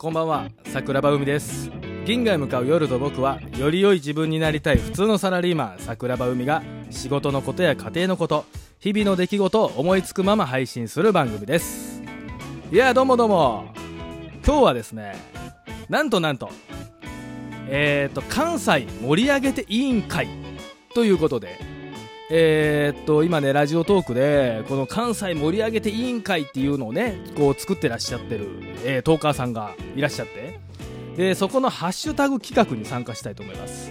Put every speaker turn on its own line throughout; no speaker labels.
こんばんは桜庭海です。銀河へ向かう夜と僕はより良い自分になりたい普通のサラリーマン桜庭海が仕事のことや家庭のこと日々の出来事を思いつくまま配信する番組です。いやどうもどうも。今日はですねなんとなんとえっ、ー、と関西盛り上げて委員会ということでえー、っと今ねラジオトークでこの関西盛り上げて委員会っていうのをねこう作ってらっしゃってる、えー、トーカーさんがいらっしゃって。でそこのハッシュタグ企画に参加したいと思います、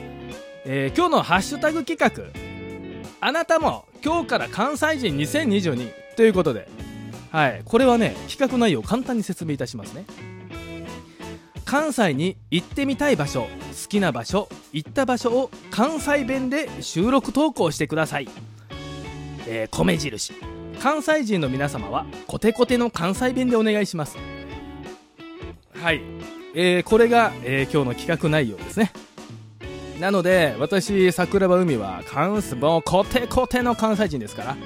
えー、今日のハッシュタグ企画あなたも今日から関西人2022ということで。はいこれはね企画内容を簡単に説明いたしますね。関西に行ってみたい場所好きな場所行った場所を関西弁で収録投稿してください、えー、米印。関西人の皆様はコテコテの関西弁でお願いします。はい、えー、これが、えー、今日の企画内容ですね。なので私桜庭海は関西もうコテコテの関西人ですから。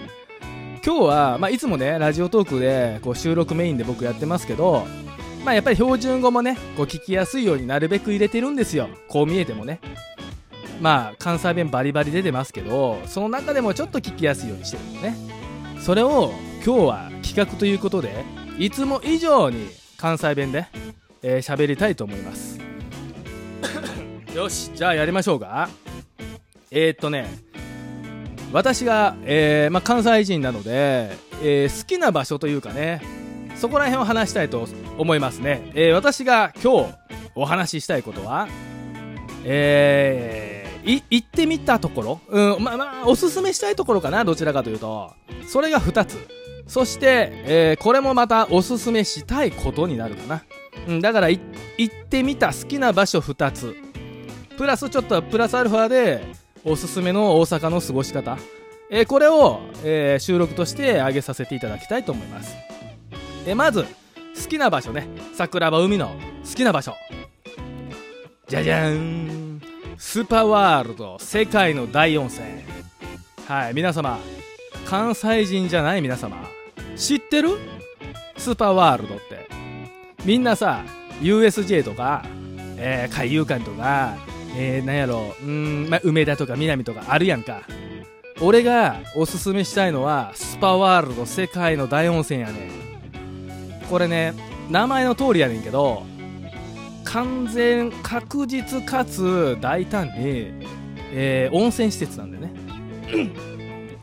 今日は、まあ、いつもねラジオトークでこう収録メインで僕やってますけどまあやっぱり標準語もね、こう聞きやすいようになるべく入れてるんですよ。こう見えてもね。まあ関西弁バリバリ出てますけど、その中でもちょっと聞きやすいようにしてるのね。それを今日は企画ということで、いつも以上に関西弁で喋、えー、りたいと思います。よし、じゃあやりましょうか。えー、っとね、私が、えーまあ、関西人なので、えー、好きな場所というかね、そこら辺を話したいと思いますね。えー、私が今日お話ししたいことは、えー、行ってみたところ、うん、まあまあ、おすすめしたいところかな、どちらかというと。それが2つ。そして、えー、これもまたおすすめしたいことになるかな。うん、だから、行ってみた好きな場所2つ。プラスちょっとプラスアルファで、おすすめの大阪の過ごし方。えー、これを、えー、収録として上げさせていただきたいと思います。えまず好きな場所ね桜庭海の好きな場所じゃじゃーんスーパーワールド世界の大温泉。はい皆様関西人じゃない皆様知ってる？スーパーワールドって。みんなさ USJ とか、えー、海遊館とか、えー、なんやろうん、まあ梅田とか南とかあるやんか。俺がおすすめしたいのはスパワールド世界の大温泉やねこれね名前の通りやねんけど完全確実かつ大胆に、えー、温泉施設なんだよね。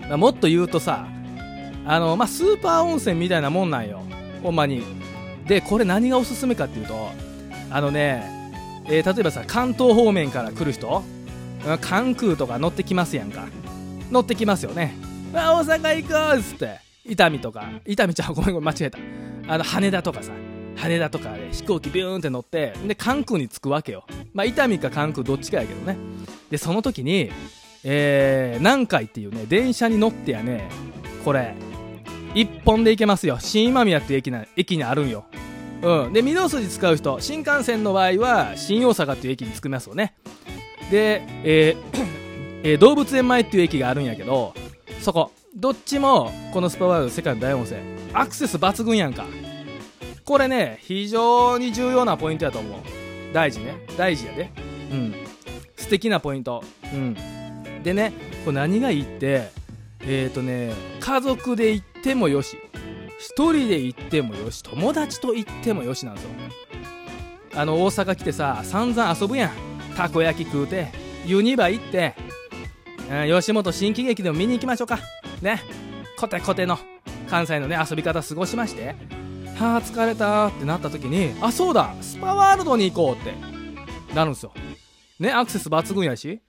もっと言うとさあの、まあ、スーパー温泉みたいなもんなんよ。ほんまに。でこれ何がおすすめかっていうとあのね、えー、例えばさ関東方面から来る人関空とか乗ってきますやんか。乗ってきますよね。あ大阪行こうっつって。伊丹とか。伊丹ちゃんごめんごめん間違えた。あの羽田とかさ羽田とかで飛行機ビューンって乗ってで関空に着くわけよ。まあ伊丹か関空どっちかやけどね。でその時にえー、南海っていうね電車に乗ってやねこれ一本で行けますよ。新今宮っていう駅な駅にあるんよ。うん。で御堂筋使う人新幹線の場合は新大阪っていう駅に着きますよね。で、えー えー、動物園前っていう駅があるんやけどそこどっちもこのスパワールド世界の大温泉アクセス抜群やんか。これね非常に重要なポイントやと思う。大事ね。大事やで。うん。素敵なポイント。うん。でねこれ何がいいってえっ、ー、とね家族で行ってもよし1人で行ってもよし友達と行ってもよしなんですよ。あの大阪来てさ散々遊ぶやん。たこ焼き食うてユニバ行って、うん、吉本新喜劇でも見に行きましょうか。ね。コテコテの関西のね遊び方過ごしまして。はあ疲れたってなった時にあそうだスパワールドに行こうってなるんですよ。ねアクセス抜群やし。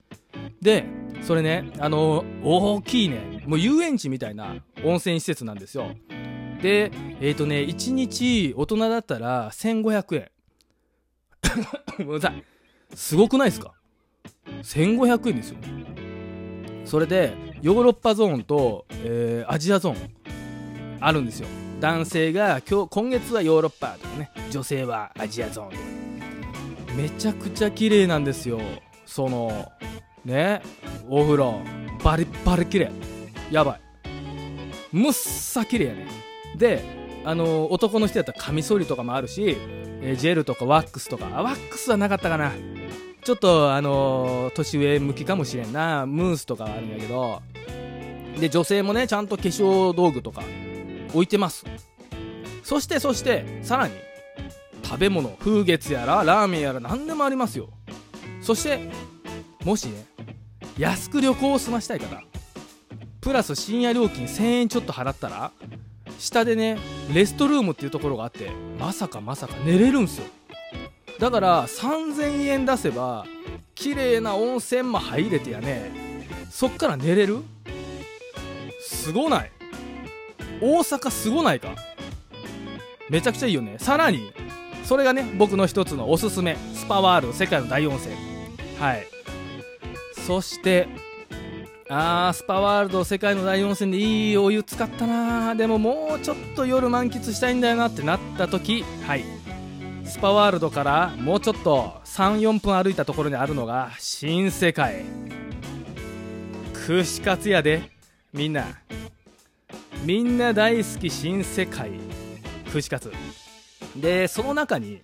でそれねあのー、大きいねもう遊園地みたいな温泉施設なんですよ。でえっ、ー、とね1日大人だったら1500円。ごめんなさい。すごくないですか？1500円ですよ。それでヨーロッパゾーンと、えー、アジアゾーンあるんですよ。男性が今日今月はヨーロッパとかね女性はアジアゾーンとか。めちゃくちゃ綺麗なんですよ。そのねお風呂。バリバリ綺麗。やばい。むっさ綺麗やね。であの男の人やったらカミソリとかもあるしえジェルとかワックスとか。あワックスはなかったかな。ちょっとあの年上向きかもしれんな。ムースとかはあるんやけど。で女性もねちゃんと化粧道具とか置いてます。そしてそしてさらに食べ物風月やらラーメンやら何でもありますよ。そしてもしね安く旅行を済ましたい方プラス深夜料金1000円ちょっと払ったら下でねレストルームっていうところがあってまさかまさか寝れるんすよ。だから3000円出せば綺麗な温泉も入れてやねそっから寝れる？すごない。大阪すごないか？めちゃくちゃいいよね。さらにそれがね僕の一つのおすすめ。スパワールド世界の大温泉。はい。そしてあースパワールド世界の大温泉でいいお湯使ったな。でももうちょっと夜満喫したいんだよなってなった時はい。スパワールドからもうちょっと34分歩いたところにあるのが新世界。串カツやでみんなみんな大好き新世界。串カツでその中に、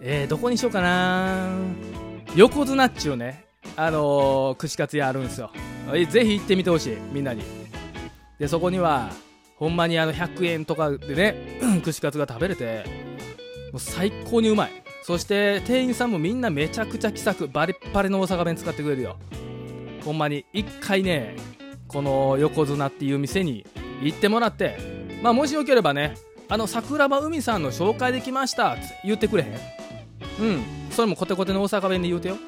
えーどこにしようかな。横綱っちゅうねあのー串カツ屋あるんですよ。ぜひ行ってみてほしいみんなに。でそこにはほんまにあの100円とかでね串カツが食べれてもう最高にうまい。そして店員さんもみんなめちゃくちゃ気さくバリッバリの大阪弁使ってくれるよ。ほんまに一回ねこの横綱っていう店に行ってもらってまあもしよければねあの桜庭海さんの紹介できましたって言ってくれへん？うん。それもコテコテの大阪弁で言うてよ。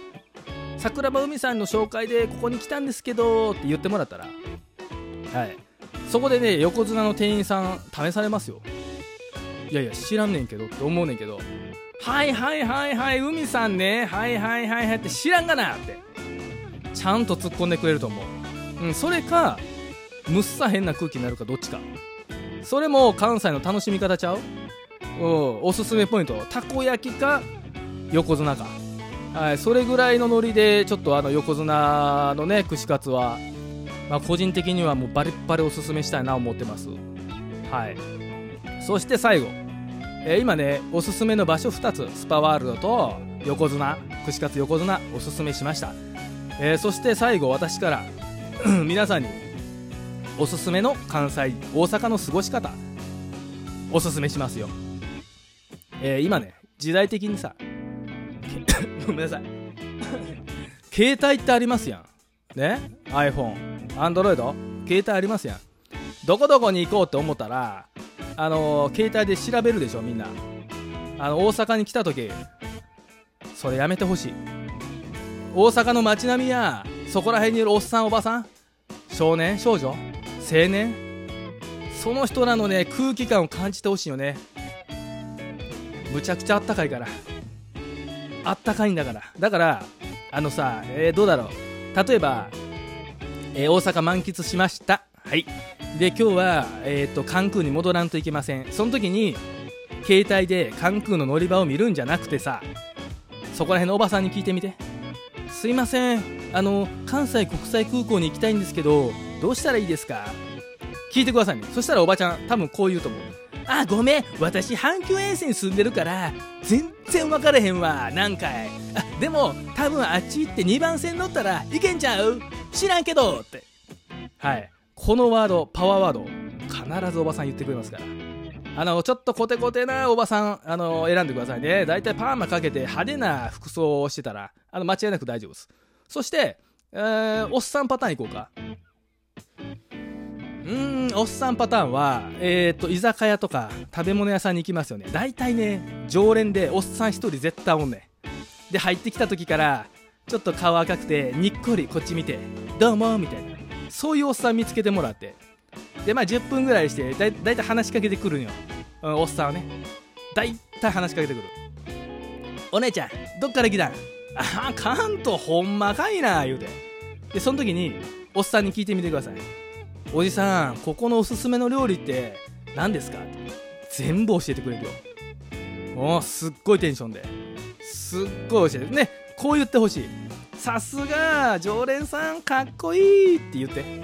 桜庭海さんの紹介でここに来たんですけどって言ってもらったらはい。そこでね横綱の店員さん試されますよ。いやいや知らんねんけどって思うねんけど。はいはいはいはい海さんね。はいはいはいはいって知らんがなって。ちゃんと突っ込んでくれると思う。うんそれかむっさ変な空気になるかどっちか。それも関西の楽しみ方ちゃう？うん。おすすめポイント。たこ焼きか横綱か。はい。それぐらいのノリでちょっとあの横綱のね串カツはまあ個人的にはもうバリッバリおすすめしたいな思ってます。はい。そして最後、えー今ねおすすめの場所2つ。スパワールドと横綱。串カツ横綱おすすめしました、えーそして最後私から。皆さんにおすすめの関西大阪の過ごし方。おすすめしますよ、えー今ね時代的にさ ごめんなさい。携帯ってありますやん。ね？iPhone、Android 携帯ありますやん。どこどこに行こうって思ったらあのー携帯で調べるでしょみんな。あの大阪に来た時。それやめてほしい。大阪の街並みやそこら辺にいるおっさんおばさん少年少女。青年？その人らのね空気感を感じてほしいよね。むちゃくちゃあったかいから。あったかいんだから。だからあのさ、えーどうだろう。例えば、えー大阪満喫しました。はい。で今日は、えー、と関空に戻らんといけません。その時に携帯で関空の乗り場を見るんじゃなくてさそこら辺のおばさんに聞いてみて。すいません。あの関西国際空港に行きたいんですけどどうしたらいいですか？聞いてくださいね。そしたらおばちゃん多分こう言うと思う。あごめん。私阪急沿線住んでるから全然分からへんわ。なんかい。あでも多分あっち行って2番線乗ったらいけんちゃう？知らんけどって。はい。このワードパワーワード必ずおばさん言ってくれますから。あのちょっとコテコテなおばさんあの選んでくださいね。だいたいパーマかけて派手な服装をしてたらあの間違いなく大丈夫です。そして、えーおっさんパターンいこうか。うんおっさんパターンは、えー、と居酒屋とか食べ物屋さんに行きますよね。大体ね常連でおっさん1人絶対おんねん。で入ってきた時からちょっと顔赤くてにっこりこっち見てどうもみたいな。そういうおっさん見つけてもらって。でまあ10分ぐらいしてだいたい話しかけてくるんよ、うん、おっさんはね。だいたい話しかけてくる。お姉ちゃんどっから来たん？ああ関東ほんまかいな言うて。でその時におっさんに聞いてみてください。おじさんここのおすすめの料理って何ですか？全部教えてくれるよ。おーすっごいテンションで。すっごい教えてねこう言ってほしい。さすが常連さんかっこいい！って言って。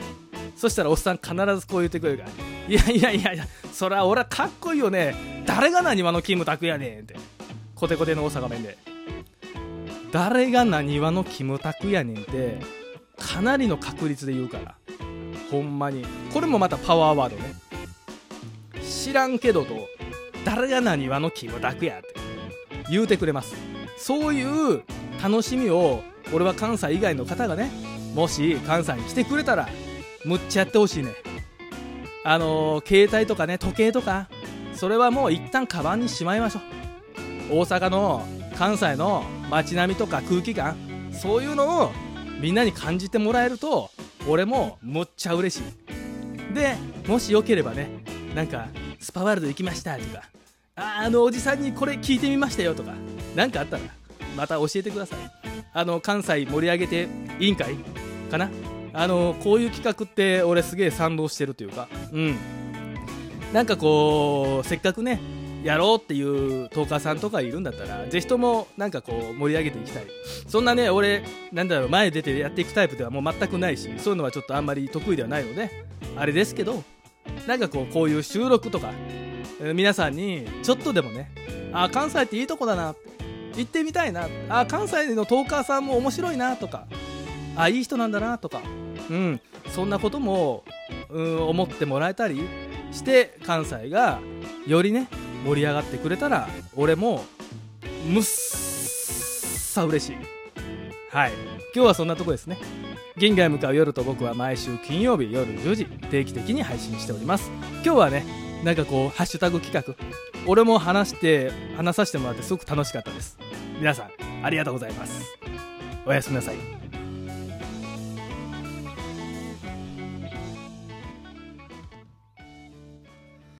そしたらおっさん必ずこう言ってくれるから。いやいやいやいやそら俺はかっこいいよね。誰が何話のキムタクやねん。って。コテコテの大阪弁で。誰が何話のキムタクやねん。って。かなりの確率で言うから。ほんまに。これもまたパワーワードね。知らんけどと誰が何話のキムタクやって。言うてくれます。そういう楽しみを俺は関西以外の方がねもし関西に来てくれたらむっちゃやってほしいね。あのー、携帯とかね時計とかそれはもう一旦カバンにしまいましょう。大阪の関西の街並みとか空気感そういうのをみんなに感じてもらえると俺もむっちゃ嬉しい。でもしよければねなんかスパワールド行きましたとかああのおじさんにこれ聞いてみましたよとか何かあったらまた教えてください。あの関西盛り上げて委員会かな？あのこういう企画って俺すげえ賛同してるというかうん。なんかこうせっかくねやろうっていうトーカーさんとかいるんだったらぜひともなんかこう盛り上げていきたい。そんなね俺なんだろう前出てやっていくタイプではもう全くないしそういうのはちょっとあんまり得意ではないのであれですけどなんかこうこういう収録とか皆さんにちょっとでもねあ関西っていいとこだな行ってみたいなあ関西のトーカーさんも面白いなとかあいい人なんだなとかうんそんなこともうん思ってもらえたりして関西がよりね盛り上がってくれたら俺もむっさ嬉しい。はい。今日はそんなとこですね。銀河へ向かう夜と僕は毎週金曜日夜10時定期的に配信しております。今日はねなんかこうハッシュタグ企画俺も話して話させてもらってすごく楽しかったです。皆さんありがとうございます。おやすみなさい。